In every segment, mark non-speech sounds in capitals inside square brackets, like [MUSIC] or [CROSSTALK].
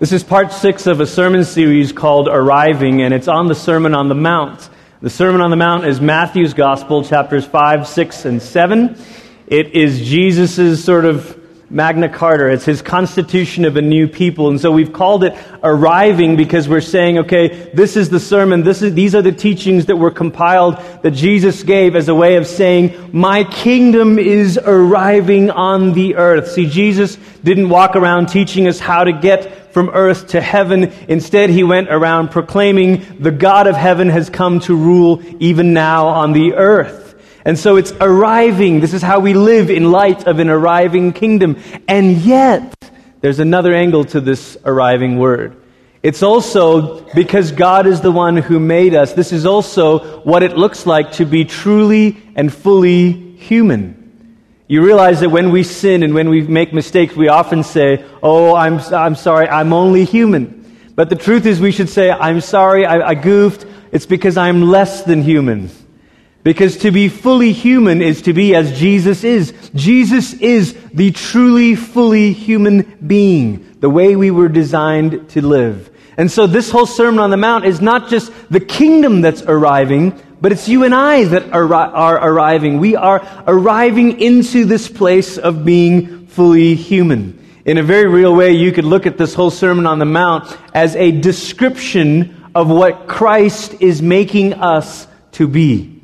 This is part six of a sermon series called Arriving, and it's on the Sermon on the Mount. The Sermon on the Mount is Matthew's Gospel, chapters 5, 6, and 7. It is Jesus' sort of Magna Carta. It's his constitution of a new people. And so we've called it arriving because we're saying, okay, this is the sermon. This is, these are the teachings that were compiled that Jesus gave as a way of saying, my kingdom is arriving on the earth. See, Jesus didn't walk around teaching us how to get from earth to heaven. Instead, he went around proclaiming the God of heaven has come to rule even now on the earth. And so it's arriving. This is how we live in light of an arriving kingdom. And yet, there's another angle to this arriving word. It's also because God is the one who made us. This is also what it looks like to be truly and fully human. You realize that when we sin and when we make mistakes, we often say, Oh, I'm, I'm sorry, I'm only human. But the truth is, we should say, I'm sorry, I, I goofed. It's because I'm less than human. Because to be fully human is to be as Jesus is. Jesus is the truly, fully human being, the way we were designed to live. And so this whole Sermon on the Mount is not just the kingdom that's arriving, but it's you and I that are, are arriving. We are arriving into this place of being fully human. In a very real way, you could look at this whole Sermon on the Mount as a description of what Christ is making us to be.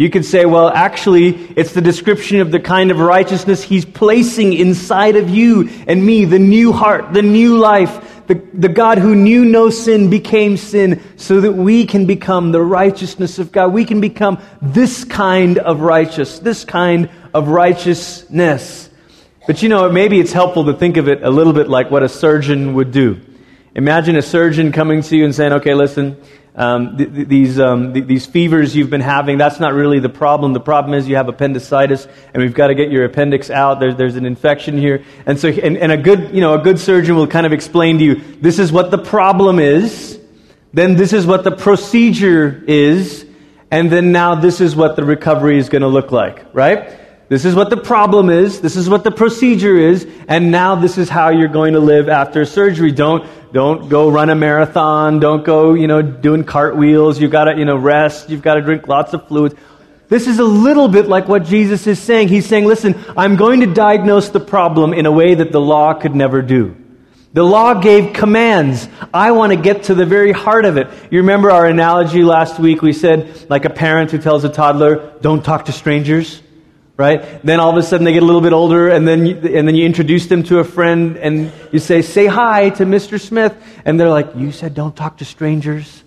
You could say, well, actually, it's the description of the kind of righteousness he's placing inside of you and me, the new heart, the new life, the, the God who knew no sin became sin so that we can become the righteousness of God. We can become this kind of righteous, this kind of righteousness. But you know, maybe it's helpful to think of it a little bit like what a surgeon would do. Imagine a surgeon coming to you and saying, okay, listen, um, th- th- these, um, th- these fevers you've been having, that's not really the problem. The problem is you have appendicitis, and we've got to get your appendix out. There's, there's an infection here. And, so, and, and a, good, you know, a good surgeon will kind of explain to you this is what the problem is, then this is what the procedure is, and then now this is what the recovery is going to look like, right? This is what the problem is. This is what the procedure is. And now this is how you're going to live after surgery. Don't, don't go run a marathon. Don't go, you know, doing cartwheels. You've got to, you know, rest. You've got to drink lots of fluids. This is a little bit like what Jesus is saying. He's saying, listen, I'm going to diagnose the problem in a way that the law could never do. The law gave commands. I want to get to the very heart of it. You remember our analogy last week? We said, like a parent who tells a toddler, don't talk to strangers right? Then all of a sudden they get a little bit older, and then you, and then you introduce them to a friend, and you say, "Say hi to Mr. Smith," and they're like, "You said don't talk to strangers."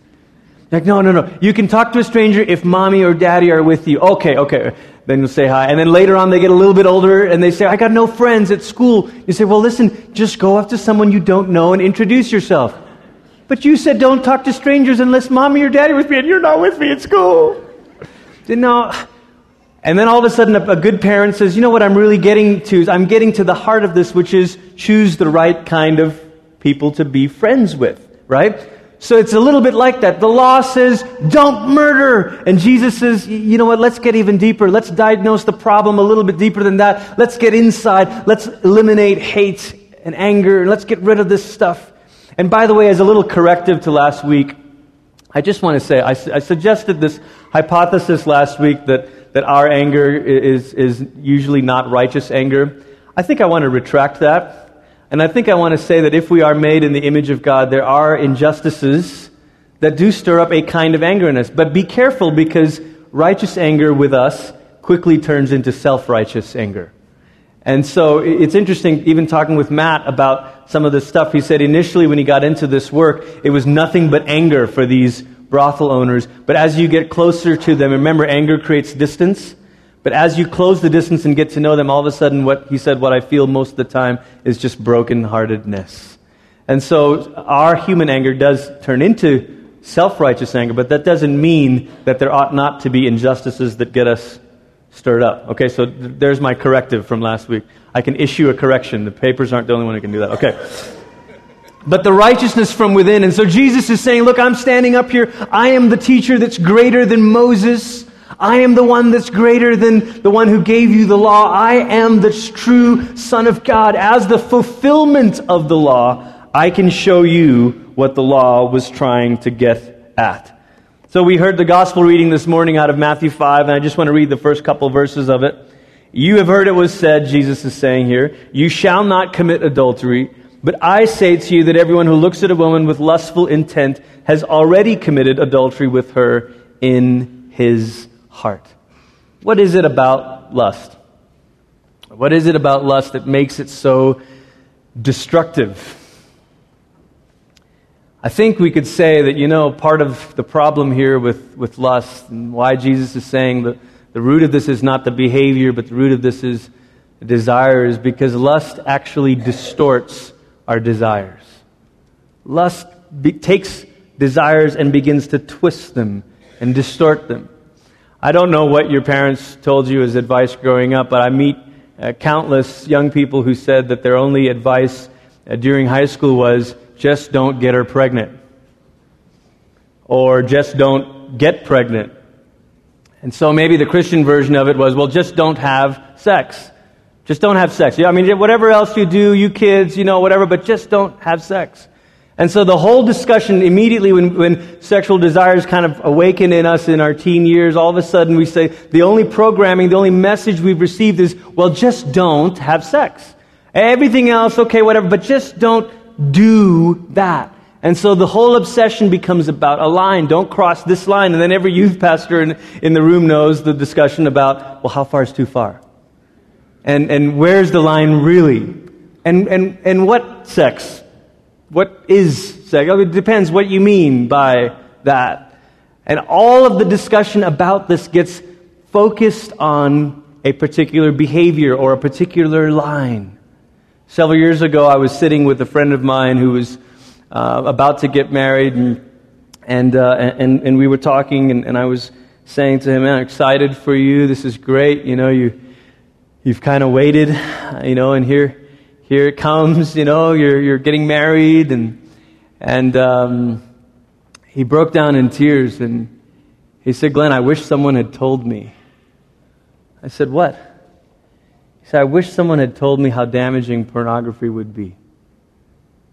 Like, no, no, no. You can talk to a stranger if mommy or daddy are with you. Okay, okay. Then you'll say hi. And then later on, they get a little bit older and they say, I got no friends at school. You say, well, listen, just go up to someone you don't know and introduce yourself. But you said don't talk to strangers unless mommy or daddy are with me, and you're not with me at school. You know, and then all of a sudden, a, good parent says, You know what I'm really getting to? I'm getting to the heart of this, which is choose the right kind of people to be friends with, right? So it's a little bit like that. The law says, Don't murder. And Jesus says, You know what? Let's get even deeper. Let's diagnose the problem a little bit deeper than that. Let's get inside. Let's eliminate hate and anger. Let's get rid of this stuff. And by the way, as a little corrective to last week, I just want to say, I, I suggested this hypothesis last week that that our anger is, is usually not righteous anger. I think I want to retract that. And I think I want to say that if we are made in the image of God, there are injustices that do stir up a kind of anger in us. But be careful because righteous anger with us quickly turns into self righteous anger. And so it's interesting, even talking with Matt about some of this stuff. He said initially when he got into this work, it was nothing but anger for these brothel owners. But as you get closer to them, remember, anger creates distance. But as you close the distance and get to know them, all of a sudden, what he said, what I feel most of the time is just brokenheartedness. And so our human anger does turn into self righteous anger, but that doesn't mean that there ought not to be injustices that get us stirred up. Okay, so th- there's my corrective from last week. I can issue a correction. The papers aren't the only one who can do that. Okay but the righteousness from within. And so Jesus is saying, Look, I'm standing up here. I am the teacher that's greater than Moses. I am the one that's greater than the one who gave you the law. I am the true Son of God. As the fulfillment of the law, I can show you what the law was trying to get at. So we heard the gospel reading this morning out of Matthew 5, and I just want to read the first couple verses of it. You have heard it was said, Jesus is saying here, you shall not commit adultery. But I say to you that everyone who looks at a woman with lustful intent has already committed adultery with her in his heart. What is it about lust? What is it about lust that makes it so destructive? I think we could say that, you know, part of the problem here with, with lust and why Jesus is saying that the root of this is not the behavior, but the root of this is desire, is because lust actually distorts our desires. Lust be- takes desires and begins to twist them and distort them. I don't know what your parents told you as advice growing up, but I meet uh, countless young people who said that their only advice uh, during high school was just don't get her pregnant. Or just don't get pregnant. And so maybe the Christian version of it was, well, just don't have sex. Just don't have sex. Yeah, I mean, whatever else you do, you kids, you know, whatever, but just don't have sex. And so the whole discussion immediately when, when sexual desires kind of awaken in us in our teen years, all of a sudden we say the only programming, the only message we've received is, well, just don't have sex. Everything else, okay, whatever, but just don't do that. And so the whole obsession becomes about a line. Don't cross this line. And then every youth pastor in, in the room knows the discussion about, well, how far is too far? And, and where's the line really? And, and, and what sex? What is sex? It depends what you mean by that. And all of the discussion about this gets focused on a particular behavior or a particular line. Several years ago, I was sitting with a friend of mine who was uh, about to get married, and, and, uh, and, and we were talking, and, and I was saying to him, I'm excited for you. This is great. You know, you, you've kind of waited, you know, and here, here it comes, you know, you're, you're getting married. And, and um, he broke down in tears and he said, Glenn, I wish someone had told me. I said, What? I wish someone had told me how damaging pornography would be.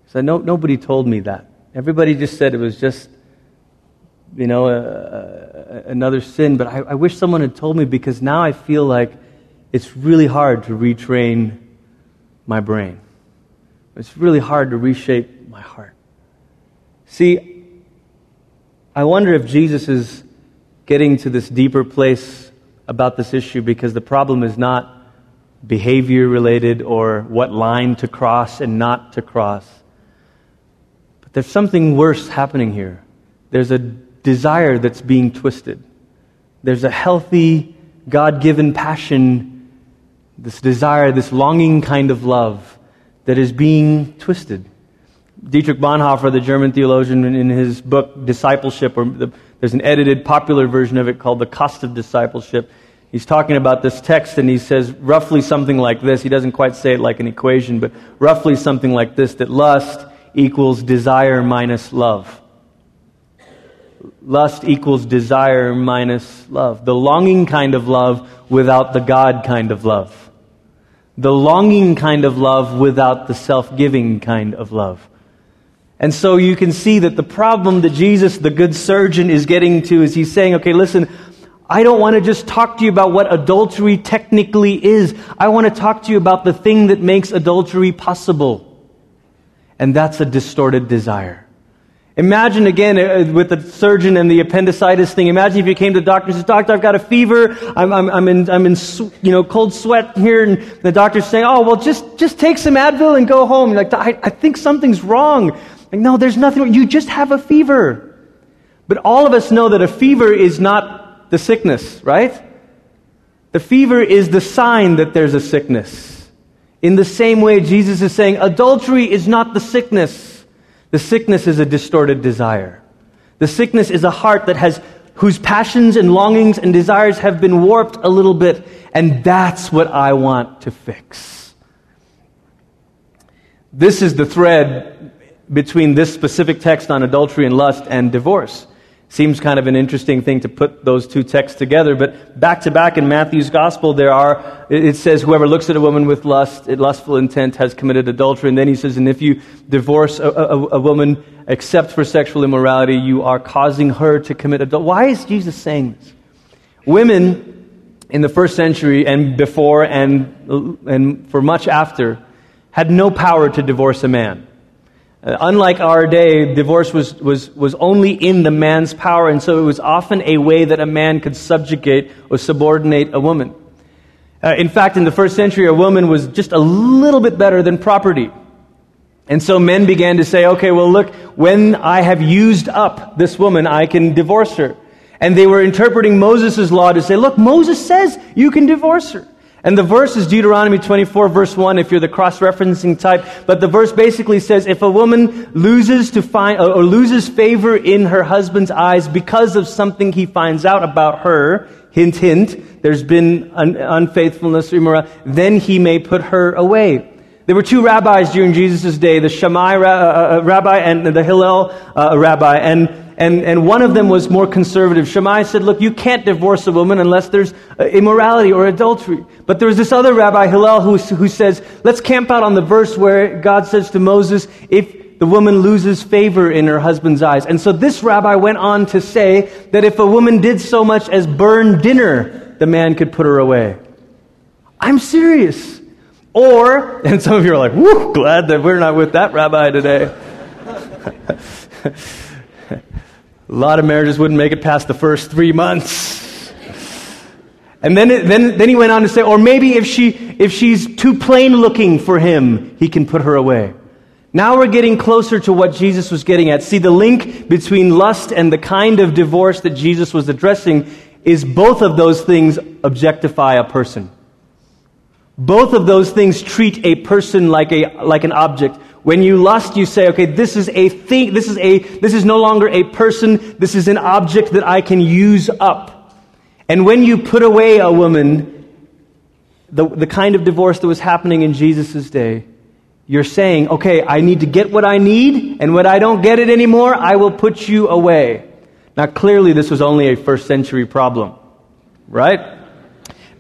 So no, nobody told me that. Everybody just said it was just, you know, a, a, another sin. But I, I wish someone had told me because now I feel like it's really hard to retrain my brain. It's really hard to reshape my heart. See, I wonder if Jesus is getting to this deeper place about this issue because the problem is not behavior related or what line to cross and not to cross. But there's something worse happening here. There's a desire that's being twisted. There's a healthy, God given passion, this desire, this longing kind of love that is being twisted. Dietrich Bonhoeffer, the German theologian, in his book Discipleship, or the, there's an edited popular version of it called The Cost of Discipleship. He's talking about this text and he says roughly something like this. He doesn't quite say it like an equation, but roughly something like this that lust equals desire minus love. Lust equals desire minus love. The longing kind of love without the God kind of love. The longing kind of love without the self giving kind of love. And so you can see that the problem that Jesus, the good surgeon, is getting to is he's saying, okay, listen, I don't want to just talk to you about what adultery technically is. I want to talk to you about the thing that makes adultery possible and that's a distorted desire. Imagine again uh, with the surgeon and the appendicitis thing. Imagine if you came to the doctor and said, Doctor, I've got a fever. I'm, I'm, I'm in, I'm in you know, cold sweat here. And the doctor's saying, Oh, well, just, just take some Advil and go home. You're like, I, I think something's wrong. Like, no, there's nothing wrong. You just have a fever. But all of us know that a fever is not the sickness, right? The fever is the sign that there's a sickness. In the same way, Jesus is saying adultery is not the sickness. The sickness is a distorted desire. The sickness is a heart that has, whose passions and longings and desires have been warped a little bit, and that's what I want to fix. This is the thread between this specific text on adultery and lust and divorce. Seems kind of an interesting thing to put those two texts together, but back to back in Matthew's gospel, there are, it says, whoever looks at a woman with lust, lustful intent has committed adultery. And then he says, and if you divorce a, a, a woman except for sexual immorality, you are causing her to commit adultery. Why is Jesus saying this? Women in the first century and before and, and for much after had no power to divorce a man. Uh, unlike our day, divorce was, was, was only in the man's power, and so it was often a way that a man could subjugate or subordinate a woman. Uh, in fact, in the first century, a woman was just a little bit better than property. And so men began to say, okay, well, look, when I have used up this woman, I can divorce her. And they were interpreting Moses' law to say, look, Moses says you can divorce her. And the verse is Deuteronomy 24, verse 1, if you're the cross referencing type. But the verse basically says if a woman loses, to find, or loses favor in her husband's eyes because of something he finds out about her, hint, hint, there's been un- unfaithfulness then he may put her away. There were two rabbis during Jesus' day, the Shammai ra- uh, uh rabbi and the Hillel uh, rabbi. And and, and one of them was more conservative. Shammai said, Look, you can't divorce a woman unless there's uh, immorality or adultery. But there was this other rabbi, Hillel, who, who says, Let's camp out on the verse where God says to Moses, If the woman loses favor in her husband's eyes. And so this rabbi went on to say that if a woman did so much as burn dinner, the man could put her away. I'm serious. Or, [LAUGHS] and some of you are like, whoo, glad that we're not with that rabbi today. [LAUGHS] A lot of marriages wouldn't make it past the first three months. And then, then, then he went on to say, or maybe if, she, if she's too plain looking for him, he can put her away. Now we're getting closer to what Jesus was getting at. See, the link between lust and the kind of divorce that Jesus was addressing is both of those things objectify a person. Both of those things treat a person like, a, like an object. When you lust, you say, okay, this is a thing, this is a, this is no longer a person, this is an object that I can use up. And when you put away a woman, the, the kind of divorce that was happening in Jesus' day, you're saying, okay, I need to get what I need, and when I don't get it anymore, I will put you away. Now, clearly, this was only a first century problem, right?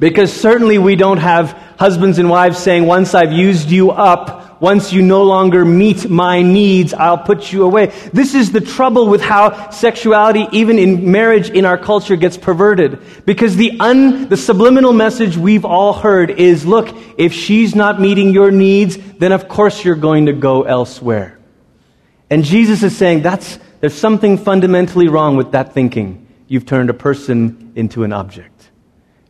Because certainly we don't have husbands and wives saying, once I've used you up, once you no longer meet my needs, I'll put you away. This is the trouble with how sexuality, even in marriage in our culture, gets perverted. Because the, un, the subliminal message we've all heard is, look, if she's not meeting your needs, then of course you're going to go elsewhere. And Jesus is saying that's, there's something fundamentally wrong with that thinking. You've turned a person into an object.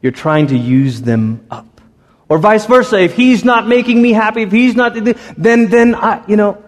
You're trying to use them up. Or vice versa. If he's not making me happy, if he's not, then, then I, you know.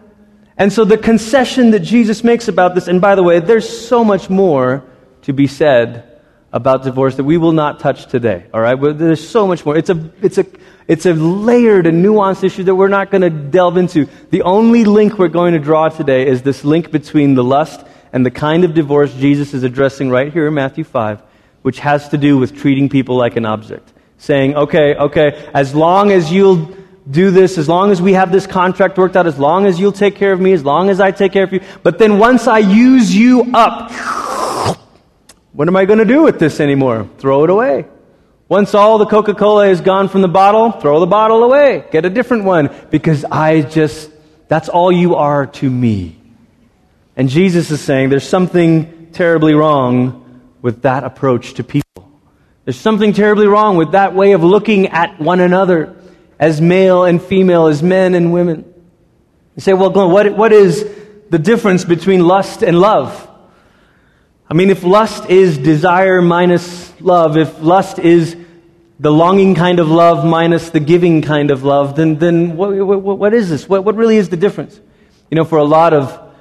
And so the concession that Jesus makes about this, and by the way, there's so much more to be said about divorce that we will not touch today. All right? But there's so much more. It's a, it's a, it's a layered and nuanced issue that we're not going to delve into. The only link we're going to draw today is this link between the lust and the kind of divorce Jesus is addressing right here in Matthew 5, which has to do with treating people like an object saying, okay, okay, as long as you'll do this, as long as we have this contract worked out, as long as you'll take care of me, as long as I take care of you. But then once I use you up, what am I going to do with this anymore? Throw it away. Once all the Coca Cola is gone from the bottle, throw the bottle away. Get a different one because I just, that's all you are to me. And Jesus is saying there's something terribly wrong with that approach to people. There's something terribly wrong with that way of looking at one another as male and female, as men and women. You say, well, Glenn, what, what is the difference between lust and love? I mean, if lust is desire minus love, if lust is the longing kind of love minus the giving kind of love, then, then what, what, what is this? What, what really is the difference? You know, for a lot of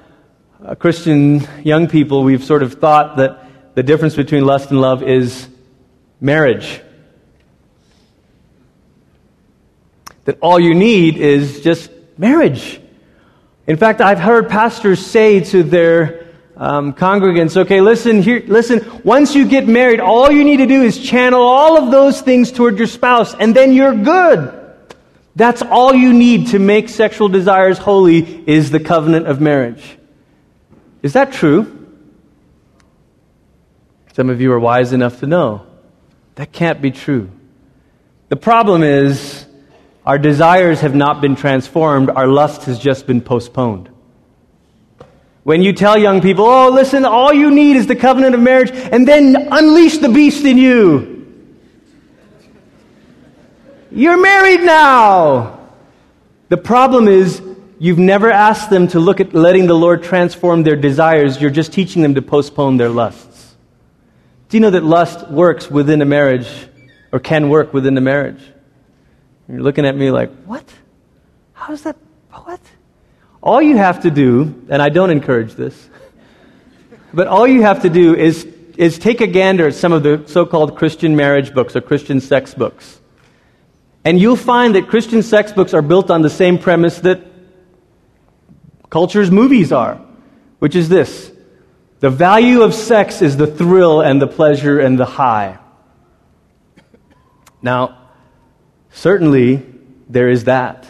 uh, Christian young people, we've sort of thought that the difference between lust and love is marriage. That all you need is just marriage. In fact, I've heard pastors say to their um, congregants, okay, listen here, listen, once you get married, all you need to do is channel all of those things toward your spouse, and then you're good. That's all you need to make sexual desires holy is the covenant of marriage. Is that true? Some of you are wise enough to know that can't be true. The problem is our desires have not been transformed, our lust has just been postponed. When you tell young people, oh, listen, all you need is the covenant of marriage, and then unleash the beast in you. You're married now. The problem is, you've never asked them to look at letting the Lord transform their desires. You're just teaching them to postpone their lusts. Do you know that lust works within a marriage, or can work within a marriage? You're looking at me like, what? How's that? What? All you have to do, and I don't encourage this, but all you have to do is, is take a gander at some of the so called Christian marriage books or Christian sex books. And you'll find that Christian sex books are built on the same premise that culture's movies are, which is this the value of sex is the thrill and the pleasure and the high. Now, certainly there is that.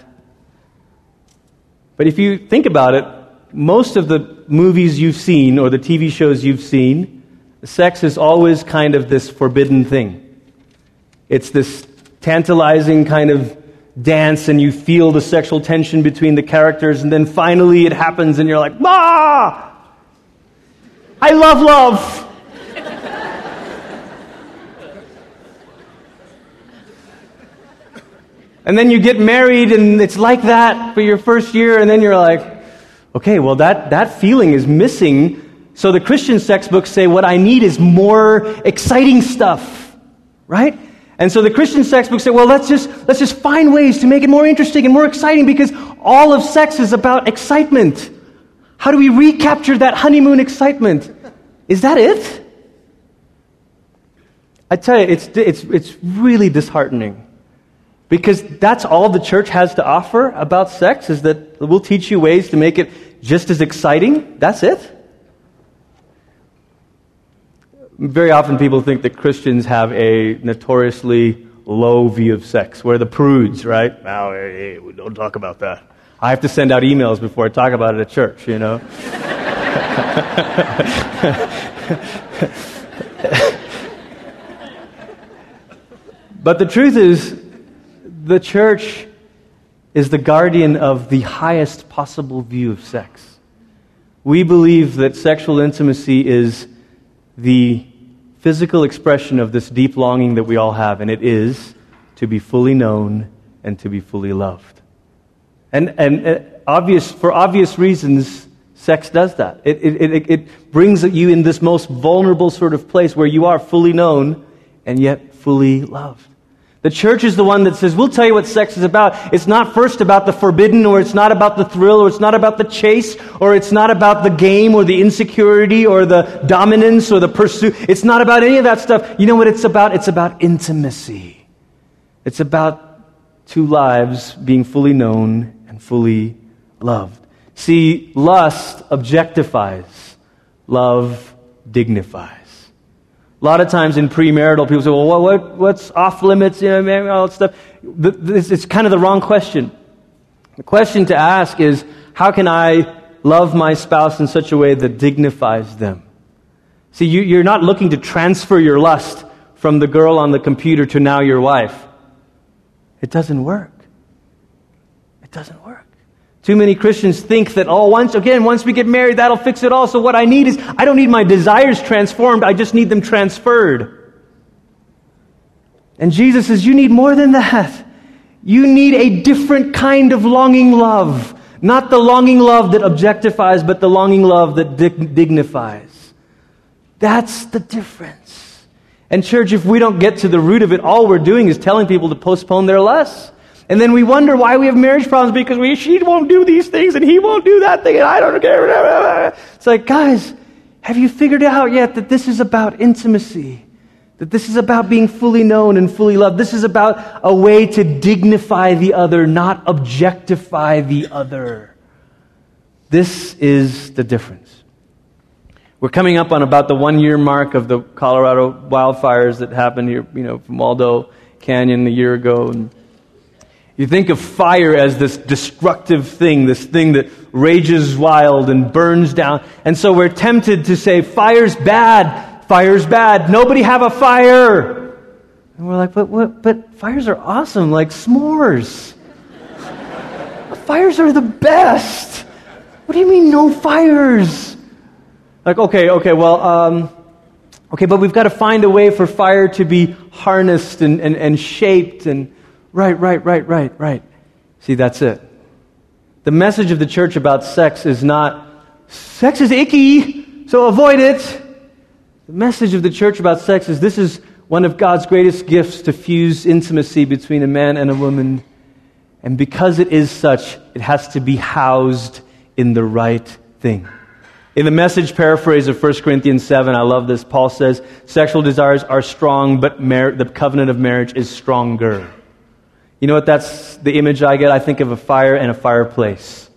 But if you think about it, most of the movies you've seen or the TV shows you've seen, sex is always kind of this forbidden thing. It's this tantalizing kind of dance, and you feel the sexual tension between the characters, and then finally it happens, and you're like, Ah! I love love! And then you get married and it's like that for your first year, and then you're like, okay, well, that, that feeling is missing. So the Christian sex books say, what I need is more exciting stuff, right? And so the Christian sex books say, well, let's just, let's just find ways to make it more interesting and more exciting because all of sex is about excitement. How do we recapture that honeymoon excitement? Is that it? I tell you, it's, it's, it's really disheartening. Because that's all the church has to offer about sex is that we'll teach you ways to make it just as exciting. That's it. Very often people think that Christians have a notoriously low view of sex. We're the prudes, right? Oh, hey, hey, don't talk about that. I have to send out emails before I talk about it at church, you know? [LAUGHS] but the truth is, the church is the guardian of the highest possible view of sex. We believe that sexual intimacy is the physical expression of this deep longing that we all have, and it is to be fully known and to be fully loved. And, and uh, obvious, for obvious reasons, sex does that. It, it, it, it brings you in this most vulnerable sort of place where you are fully known and yet fully loved. The church is the one that says, we'll tell you what sex is about. It's not first about the forbidden, or it's not about the thrill, or it's not about the chase, or it's not about the game, or the insecurity, or the dominance, or the pursuit. It's not about any of that stuff. You know what it's about? It's about intimacy. It's about two lives being fully known fully loved. See, lust objectifies, love dignifies. A lot of times in premarital, people say, well, what, what, what's off limits? You know, all that stuff. This, it's kind of the wrong question. The question to ask is, how can I love my spouse in such a way that dignifies them? See, you, you're not looking to transfer your lust from the girl on the computer to now your wife. It doesn't work. It doesn't. Too many Christians think that, oh, once, again, once we get married, that'll fix it all. So what I need is, I don't need my desires transformed, I just need them transferred. And Jesus says, you need more than that. You need a different kind of longing love. Not the longing love that objectifies, but the longing love that dig- dignifies. That's the difference. And, church, if we don't get to the root of it, all we're doing is telling people to postpone their lusts. And then we wonder why we have marriage problems because we, she won't do these things and he won't do that thing and I don't care. It's like, guys, have you figured out yet that this is about intimacy? That this is about being fully known and fully loved. This is about a way to dignify the other, not objectify the other. This is the difference. We're coming up on about the one year mark of the Colorado wildfires that happened here, you know, from Waldo Canyon a year ago. And you think of fire as this destructive thing, this thing that rages wild and burns down. And so we're tempted to say, fire's bad. fire's bad. Nobody have a fire. And we're like, but, what, but fires are awesome, like s'mores. [LAUGHS] fires are the best. What do you mean, no fires? Like, okay, okay, well, um, okay, but we've got to find a way for fire to be harnessed and, and, and shaped and, right, right, right, right, right. See, that's it. The message of the church about sex is not, sex is icky, so avoid it. The message of the church about sex is this is one of God's greatest gifts to fuse intimacy between a man and a woman. And because it is such, it has to be housed in the right thing. In the message paraphrase of 1 Corinthians 7, I love this. Paul says, Sexual desires are strong, but mar- the covenant of marriage is stronger. You know what? That's the image I get. I think of a fire and a fireplace.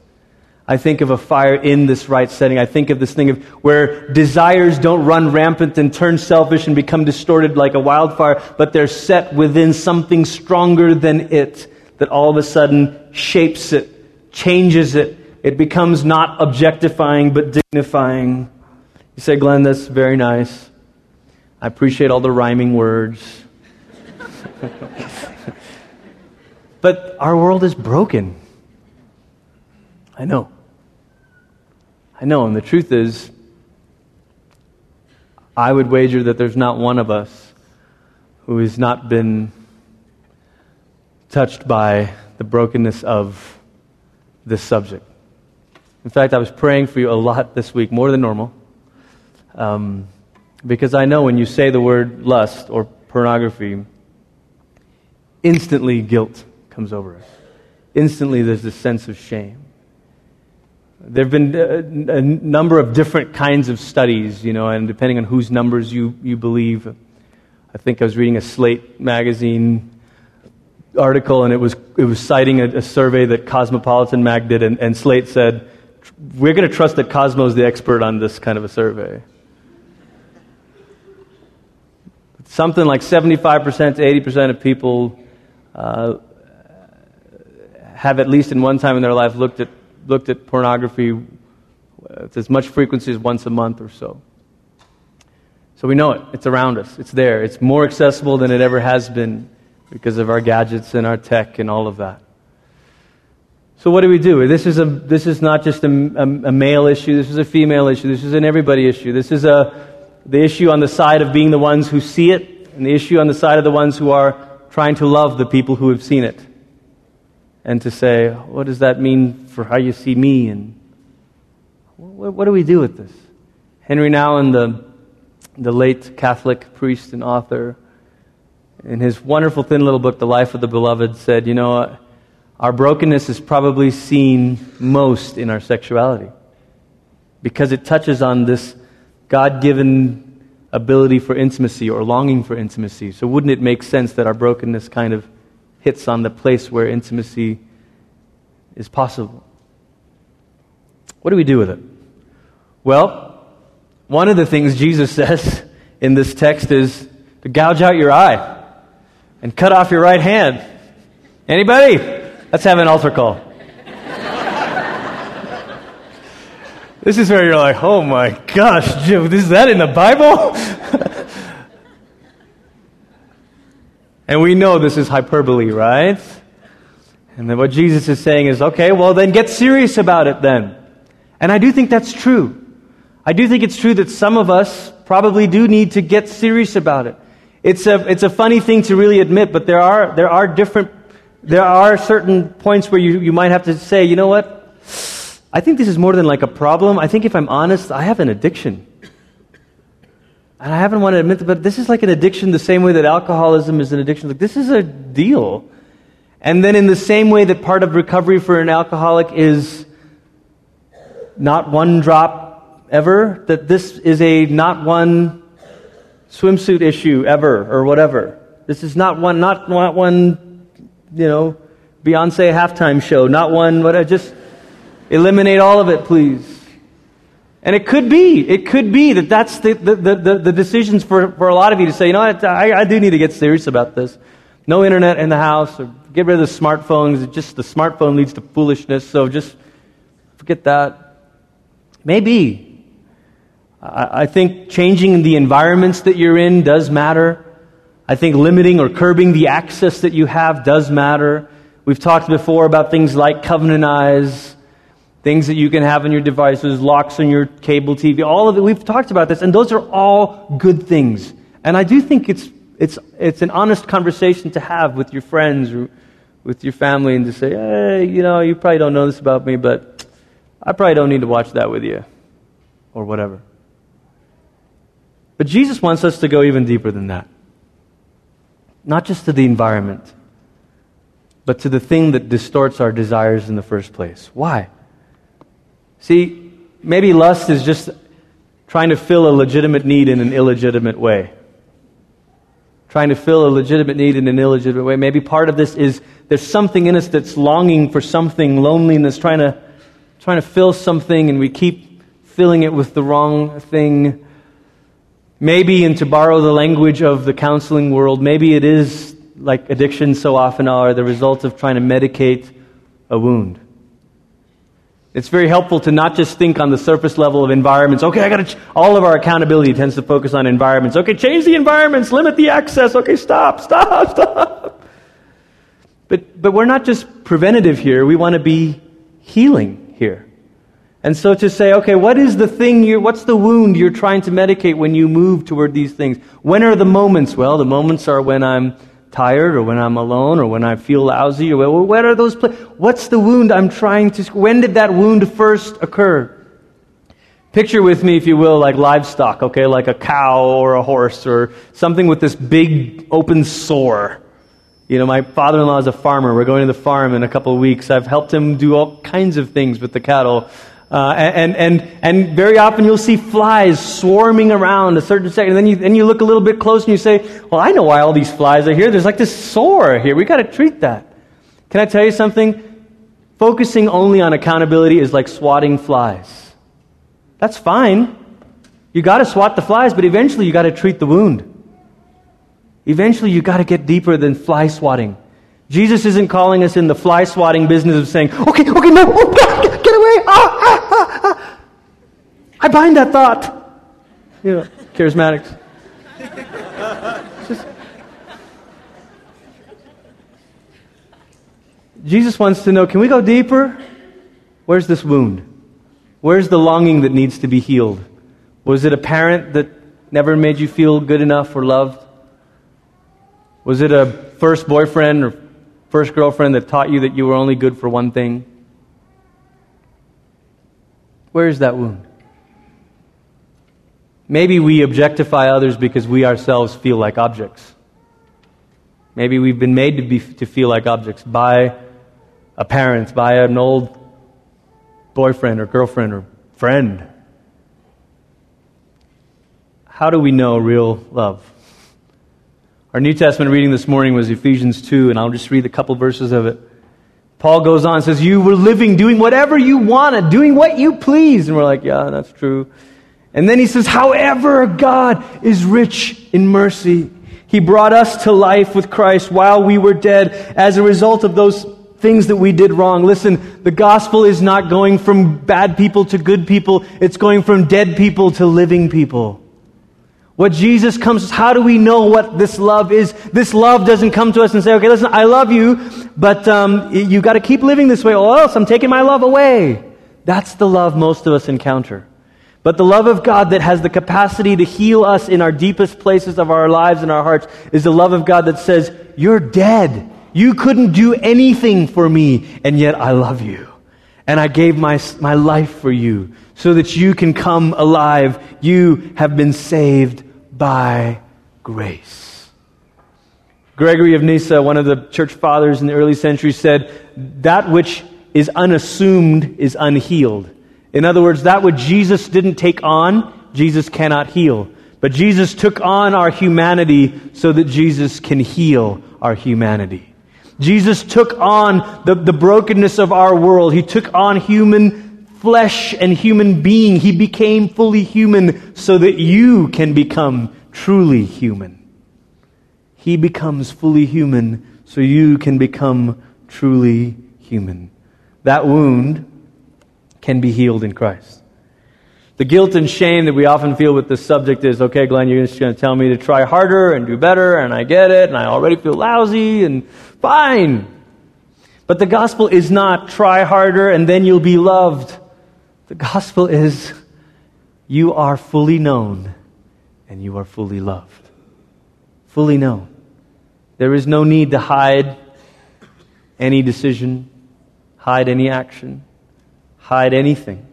I think of a fire in this right setting. I think of this thing of where desires don't run rampant and turn selfish and become distorted like a wildfire, but they're set within something stronger than it that all of a sudden shapes it, changes it. It becomes not objectifying but dignifying. You say, Glenn, that's very nice. I appreciate all the rhyming words. [LAUGHS] But our world is broken. I know. I know. And the truth is, I would wager that there's not one of us who has not been touched by the brokenness of this subject. In fact, I was praying for you a lot this week, more than normal, um, because I know when you say the word lust or pornography, instantly guilt comes over us. Instantly, there's this sense of shame. There have been a, a, number of different kinds of studies, you know, and depending on whose numbers you, you believe. I think I was reading a Slate magazine article, and it was, it was citing a, a survey that Cosmopolitan Mag did, and, and Slate said, We're going to trust that Cosmo is the expert on this kind of a survey. Something like 75% to 80% of people uh, have at least in one time in their life looked at, looked at pornography with as much frequency as once a month or so. So we know it. It's around us. It's there. It's more accessible than it ever has been because of our gadgets and our tech and all of that. So what do we do? This is, a, this is not just a, a, a male issue. This is a female issue. This is an everybody issue. This is a, the issue on the side of being the ones who see it and the issue on the side of the ones who are trying to love the people who have seen it and to say, what does that mean for how you see me? And what, what do we do with this? Henry Nouwen, the, the late Catholic priest and author, in his wonderful thin little book, The Life of the Beloved, said, You know, uh, our brokenness is probably seen most in our sexuality because it touches on this God given ability for intimacy or longing for intimacy. So, wouldn't it make sense that our brokenness kind of hits on the place where intimacy is possible. What do we do with it? Well, one of the things Jesus [LAUGHS] says in this text is to gouge out your eye and cut off your right hand. Anybody? Let's have an altar call. [LAUGHS] this is where you're like, oh my gosh, Jim, is that in the Bible? [LAUGHS] And we know this is hyperbole, right? And then what Jesus is saying is, okay, well, then get serious about it then. And I do think that's true. I do think it's true that some of us probably do need to get serious about it. It's a, it's a funny thing to really admit, but there are, there are different, there are certain points where you, you might have to say, you know what? I think this is more than like a problem. I think if I'm honest, I have an addiction. And I haven't wanted to admit it, but this is like an addiction the same way that alcoholism is an addiction. Like, this is a deal. And then, in the same way that part of recovery for an alcoholic is not one drop ever, that this is a not one swimsuit issue ever, or whatever. This is not one, not, not one, you know, Beyonce halftime show, not one, what I just eliminate all of it, please. And it could be, it could be that that's the, the, the, the decisions for, for a lot of you to say, you know I, I do need to get serious about this. No internet in the house, or get rid of the smartphones. Just the smartphone leads to foolishness, so just forget that. Maybe. I, I think changing the environments that you're in does matter. I think limiting or curbing the access that you have does matter. We've talked before about things like Covenant Eyes, things that you can have on your devices, locks on your cable TV, all of it. We've talked about this, and those are all good things. And I do think it's, it's, it's an honest conversation to have with your friends or with your family and to say, hey, you know, you probably don't know this about me, but I probably don't need to watch that with you or whatever. But Jesus wants us to go even deeper than that. Not just to the environment, but to the thing that distorts our desires in the first place. Why? See, maybe lust is just trying to fill a legitimate need in an illegitimate way. Trying to fill a legitimate need in an illegitimate way. Maybe part of this is there's something in us that's longing for something, loneliness, trying to, trying to fill something, and we keep filling it with the wrong thing. Maybe, and to borrow the language of the counseling world, maybe it is like addictions so often are the result of trying to medicate a wound. It's very helpful to not just think on the surface level of environments. Okay, I got to. Ch-. All of our accountability tends to focus on environments. Okay, change the environments, limit the access. Okay, stop, stop, [LAUGHS] stop. But but we're not just preventative here. We want to be healing here. And so to say, okay, what is the thing you what's the wound you're trying to medicate when you move toward these things? When are the moments? Well, the moments are when I'm tired or when I'm alone or when I feel lousy or what are those what's the wound I'm trying to when did that wound first occur? Picture with me if you will like livestock, okay, like a cow or a horse or something with this big open sore. You know, my father-in-law is a farmer. We're going to the farm in a couple of weeks. I've helped him do all kinds of things with the cattle. Uh, and, and, and very often you'll see flies swarming around a certain second. And then you, then you look a little bit close and you say, Well, I know why all these flies are here. There's like this sore here. We've got to treat that. Can I tell you something? Focusing only on accountability is like swatting flies. That's fine. You got to swat the flies, but eventually you got to treat the wound. Eventually you got to get deeper than fly swatting. Jesus isn't calling us in the fly swatting business of saying, okay, okay, no, oh, get, get away. Ah, ah, ah, ah. I bind that thought. You know, charismatics. Just, Jesus wants to know can we go deeper? Where's this wound? Where's the longing that needs to be healed? Was it a parent that never made you feel good enough or loved? Was it a first boyfriend or first girlfriend that taught you that you were only good for one thing? Where is that wound? Maybe we objectify others because we ourselves feel like objects. Maybe we've been made to, be, to feel like objects by a parent, by an old boyfriend or girlfriend or friend. How do we know real love? Our New Testament reading this morning was Ephesians 2, and I'll just read a couple verses of it. Paul goes on and says, You were living, doing whatever you wanted, doing what you pleased. And we're like, Yeah, that's true. And then he says, However, God is rich in mercy. He brought us to life with Christ while we were dead as a result of those things that we did wrong. Listen, the gospel is not going from bad people to good people, it's going from dead people to living people. What Jesus comes, how do we know what this love is? This love doesn't come to us and say, okay, listen, I love you, but um, you got to keep living this way, or else I'm taking my love away. That's the love most of us encounter. But the love of God that has the capacity to heal us in our deepest places of our lives and our hearts is the love of God that says, You're dead. You couldn't do anything for me, and yet I love you. And I gave my, my life for you so that you can come alive. You have been saved by grace. Gregory of Nyssa, one of the church fathers in the early centuries, said, That which is unassumed is unhealed. In other words, that which Jesus didn't take on, Jesus cannot heal. But Jesus took on our humanity so that Jesus can heal our humanity. Jesus took on the, the brokenness of our world. He took on human flesh and human being. He became fully human so that you can become truly human. He becomes fully human so you can become truly human. That wound can be healed in Christ. The guilt and shame that we often feel with this subject is okay, Glenn, you're just going to tell me to try harder and do better, and I get it, and I already feel lousy, and fine. But the gospel is not try harder and then you'll be loved. The gospel is you are fully known and you are fully loved. Fully known. There is no need to hide any decision, hide any action, hide anything.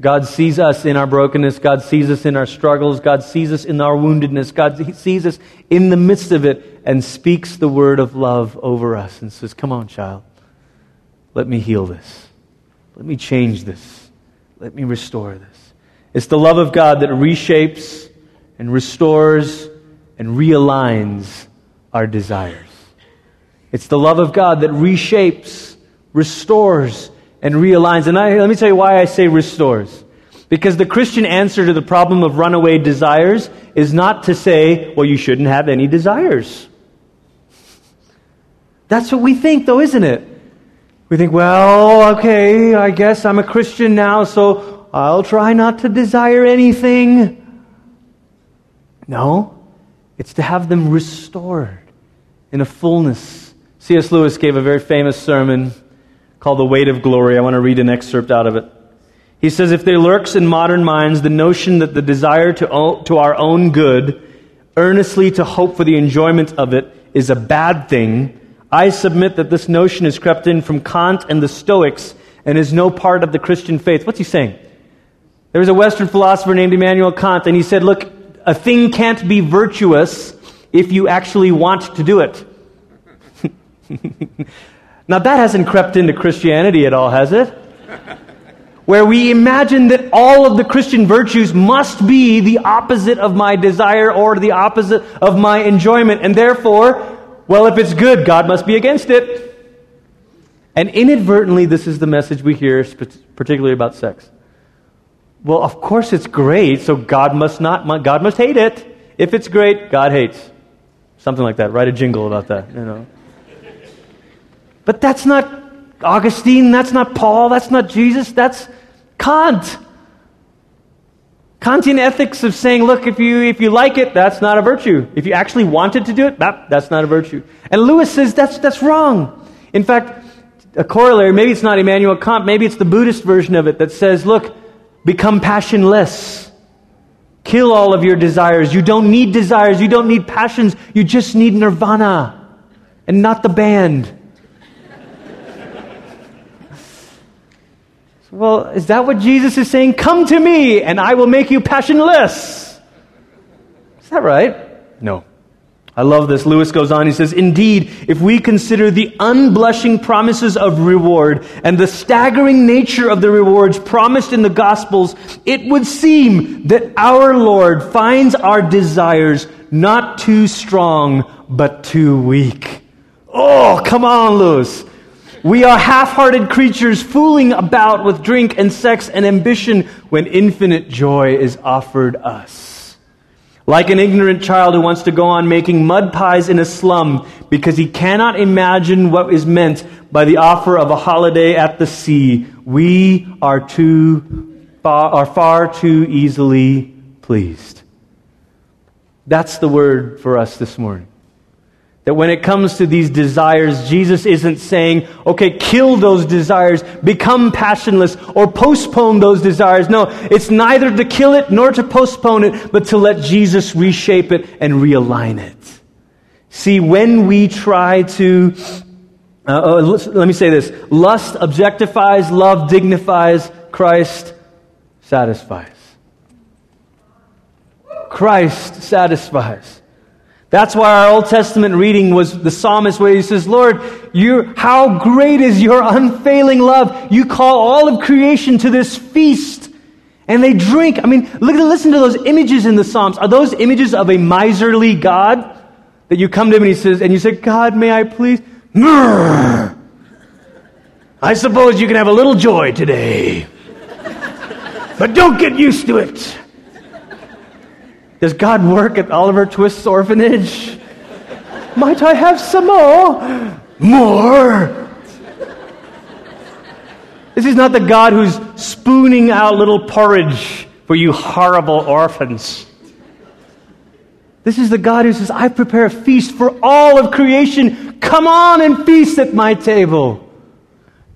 God sees us in our brokenness. God sees us in our struggles. God sees us in our woundedness. God sees us in the midst of it and speaks the word of love over us and says, Come on, child. Let me heal this. Let me change this. Let me restore this. It's the love of God that reshapes and restores and realigns our desires. It's the love of God that reshapes, restores, and realigns. And I, let me tell you why I say restores. Because the Christian answer to the problem of runaway desires is not to say, well, you shouldn't have any desires. That's what we think, though, isn't it? We think, well, okay, I guess I'm a Christian now, so I'll try not to desire anything. No, it's to have them restored in a fullness. C.S. Lewis gave a very famous sermon called The Weight of Glory. I want to read an excerpt out of it. He says, If there lurks in modern minds the notion that the desire to, to our own good, earnestly to hope for the enjoyment of it, is a bad thing, I submit that this notion has crept in from Kant and the Stoics and is no part of the Christian faith. What's he saying? There was a Western philosopher named Immanuel Kant, and he said, Look, a thing can't be virtuous if you actually want to do it. [LAUGHS] Now, that hasn't crept into Christianity at all, has it? Where we imagine that all of the Christian virtues must be the opposite of my desire or the opposite of my enjoyment. And therefore, well, if it's good, God must be against it. And inadvertently, this is the message we hear, particularly about sex. Well, of course it's great, so God must not, God must hate it. If it's great, God hates. Something like that. Write a jingle about that, you know. But that's not Augustine, that's not Paul, that's not Jesus, that's Kant. Kantian ethics of saying, look, if you, if you like it, that's not a virtue. If you actually wanted to do it, that, that's not a virtue. And Lewis says that's, that's wrong. In fact, a corollary, maybe it's not Immanuel Kant, maybe it's the Buddhist version of it that says, look, become passionless. Kill all of your desires. You don't need desires. You don't need passions. You just need nirvana and not the band. Well, is that what Jesus is saying? Come to me and I will make you passionless. Is that right? No. I love this. Lewis goes on. He says, Indeed, if we consider the unblushing promises of reward and the staggering nature of the rewards promised in the Gospels, it would seem that our Lord finds our desires not too strong, but too weak. Oh, come on, Lewis. We are half hearted creatures fooling about with drink and sex and ambition when infinite joy is offered us. Like an ignorant child who wants to go on making mud pies in a slum because he cannot imagine what is meant by the offer of a holiday at the sea, we are, too, far, are far too easily pleased. That's the word for us this morning. That when it comes to these desires, Jesus isn't saying, okay, kill those desires, become passionless, or postpone those desires. No, it's neither to kill it nor to postpone it, but to let Jesus reshape it and realign it. See, when we try to, uh, oh, let me say this lust objectifies, love dignifies, Christ satisfies. Christ satisfies. That's why our Old Testament reading was the psalmist where he says, Lord, you, how great is your unfailing love. You call all of creation to this feast. And they drink. I mean, look, listen to those images in the Psalms. Are those images of a miserly God? That you come to him and he says, and you say, God, may I please? I suppose you can have a little joy today. but don't get used to it. Does God work at Oliver Twist's orphanage? Might I have some more? More? This is not the God who's spooning out little porridge for you horrible orphans. This is the God who says, I prepare a feast for all of creation. Come on and feast at my table.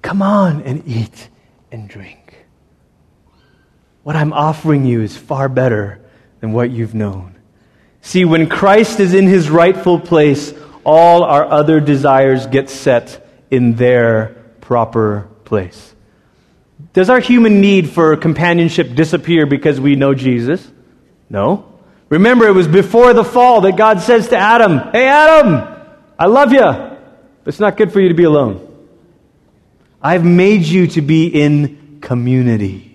Come on and eat and drink. What I'm offering you is far better than what you've known. See, when Christ is in his rightful place, all our other desires get set in their proper place. Does our human need for companionship disappear because we know Jesus? No. Remember, it was before the fall that God says to Adam, Hey, Adam, I love you, but it's not good for you to be alone. I've made you to be in community.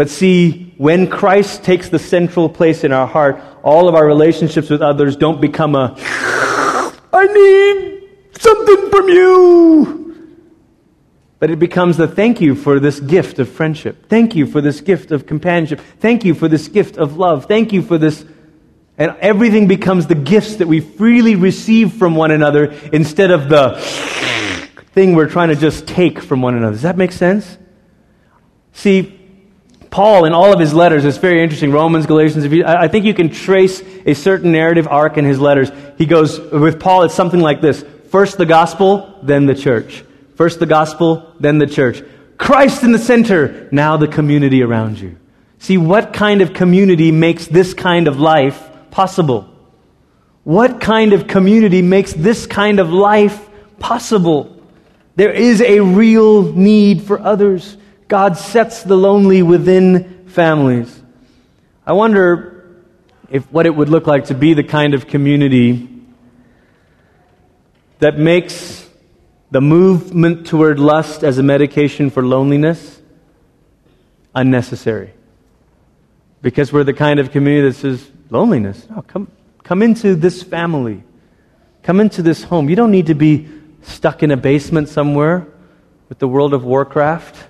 But see, when Christ takes the central place in our heart, all of our relationships with others don't become a, I need something from you. But it becomes the thank you for this gift of friendship. Thank you for this gift of companionship. Thank you for this gift of love. Thank you for this. And everything becomes the gifts that we freely receive from one another instead of the thing we're trying to just take from one another. Does that make sense? See, Paul, in all of his letters, it's very interesting. Romans, Galatians, you, I think you can trace a certain narrative arc in his letters. He goes, with Paul, it's something like this first the gospel, then the church. First the gospel, then the church. Christ in the center, now the community around you. See, what kind of community makes this kind of life possible? What kind of community makes this kind of life possible? There is a real need for others. God sets the lonely within families. I wonder if what it would look like to be the kind of community that makes the movement toward lust as a medication for loneliness unnecessary. Because we're the kind of community that says, loneliness, no, come, come into this family. Come into this home. You don't need to be stuck in a basement somewhere with the World of Warcraft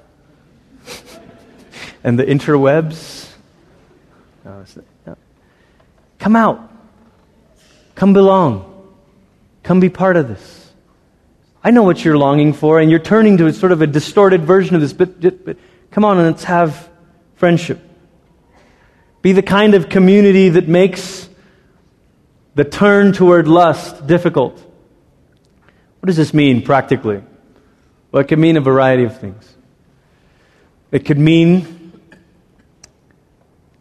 and the interwebs. Oh, no, no. Come out. Come belong. Come be part of this. I know what you're longing for, and you're turning to sort of a distorted version of this, but, but come on and let's have friendship. Be the kind of community that makes the turn toward lust difficult. What does this mean practically? Well, it could mean a variety of things. It could mean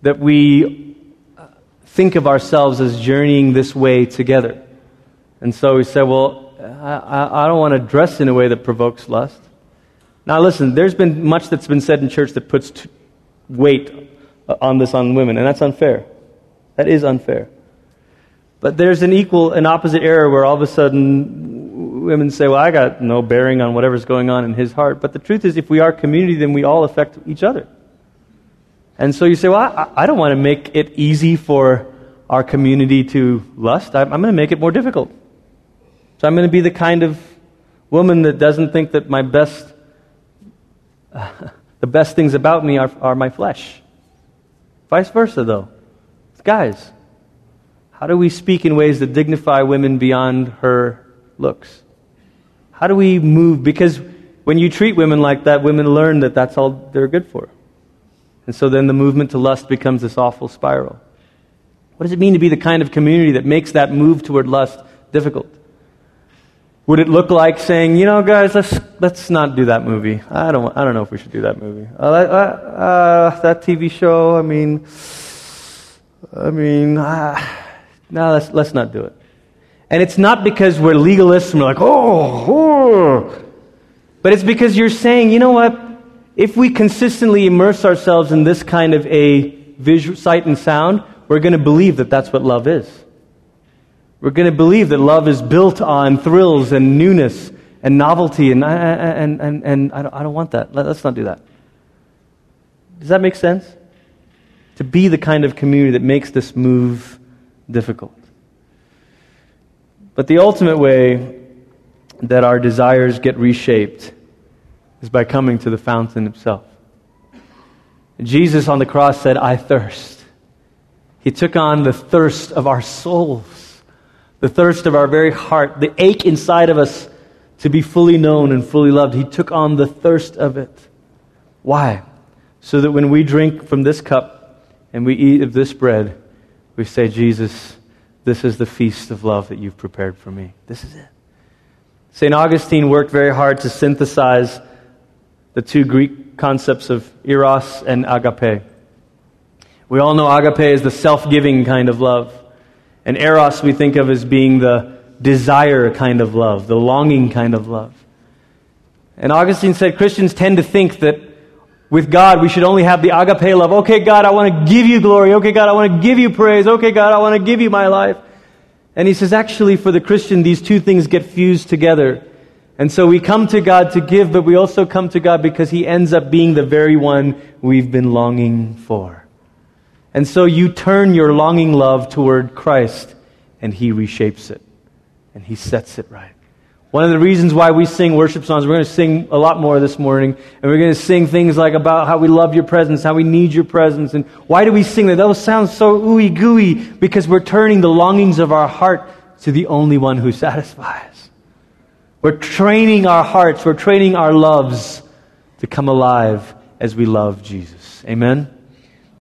that we uh, think of ourselves as journeying this way together. And so we say, well, I, I don't want to dress in a way that provokes lust. Now, listen, there's been much that's been said in church that puts t- weight uh, on this on women, and that's unfair. That is unfair. But there's an equal and opposite error where all of a sudden women say, Well, I got no bearing on whatever's going on in his heart. But the truth is, if we are community, then we all affect each other. And so you say, Well, I, I don't want to make it easy for our community to lust. I'm, I'm going to make it more difficult. So I'm going to be the kind of woman that doesn't think that my best, uh, [LAUGHS] the best things about me are, are my flesh. Vice versa, though. Guys, how do we speak in ways that dignify women beyond her looks? How do we move? Because when you treat women like that, women learn that that's all they're good for. And so then the movement to lust becomes this awful spiral. What does it mean to be the kind of community that makes that move toward lust difficult? Would it look like saying, you know, guys, let's, let's not do that movie? I don't, I don't know if we should do that movie. Uh, uh, that TV show, I mean, I mean, uh, no, let's, let's not do it. And it's not because we're legalists and we're like, oh, oh, but it's because you're saying, you know what? If we consistently immerse ourselves in this kind of a visual, sight and sound, we're going to believe that that's what love is. We're going to believe that love is built on thrills and newness and novelty, and, uh, uh, uh, and, and, and I, don't, I don't want that. Let's not do that. Does that make sense? To be the kind of community that makes this move difficult. But the ultimate way that our desires get reshaped is by coming to the fountain himself. Jesus on the cross said, I thirst. He took on the thirst of our souls the thirst of our very heart, the ache inside of us to be fully known and fully loved. He took on the thirst of it. Why? So that when we drink from this cup and we eat of this bread, we say, Jesus, this is the feast of love that you've prepared for me. This is it. St. Augustine worked very hard to synthesize the two Greek concepts of eros and agape. We all know agape is the self giving kind of love. And eros we think of as being the desire kind of love, the longing kind of love. And Augustine said Christians tend to think that with God we should only have the agape love. Okay, God, I want to give you glory. Okay, God, I want to give you praise. Okay, God, I want to give you my life. And he says, actually, for the Christian, these two things get fused together. And so we come to God to give, but we also come to God because he ends up being the very one we've been longing for. And so you turn your longing love toward Christ, and he reshapes it, and he sets it right. One of the reasons why we sing worship songs, we're going to sing a lot more this morning, and we're going to sing things like about how we love your presence, how we need your presence, and why do we sing that? Those sounds so ooey gooey because we're turning the longings of our heart to the only one who satisfies. We're training our hearts, we're training our loves to come alive as we love Jesus. Amen?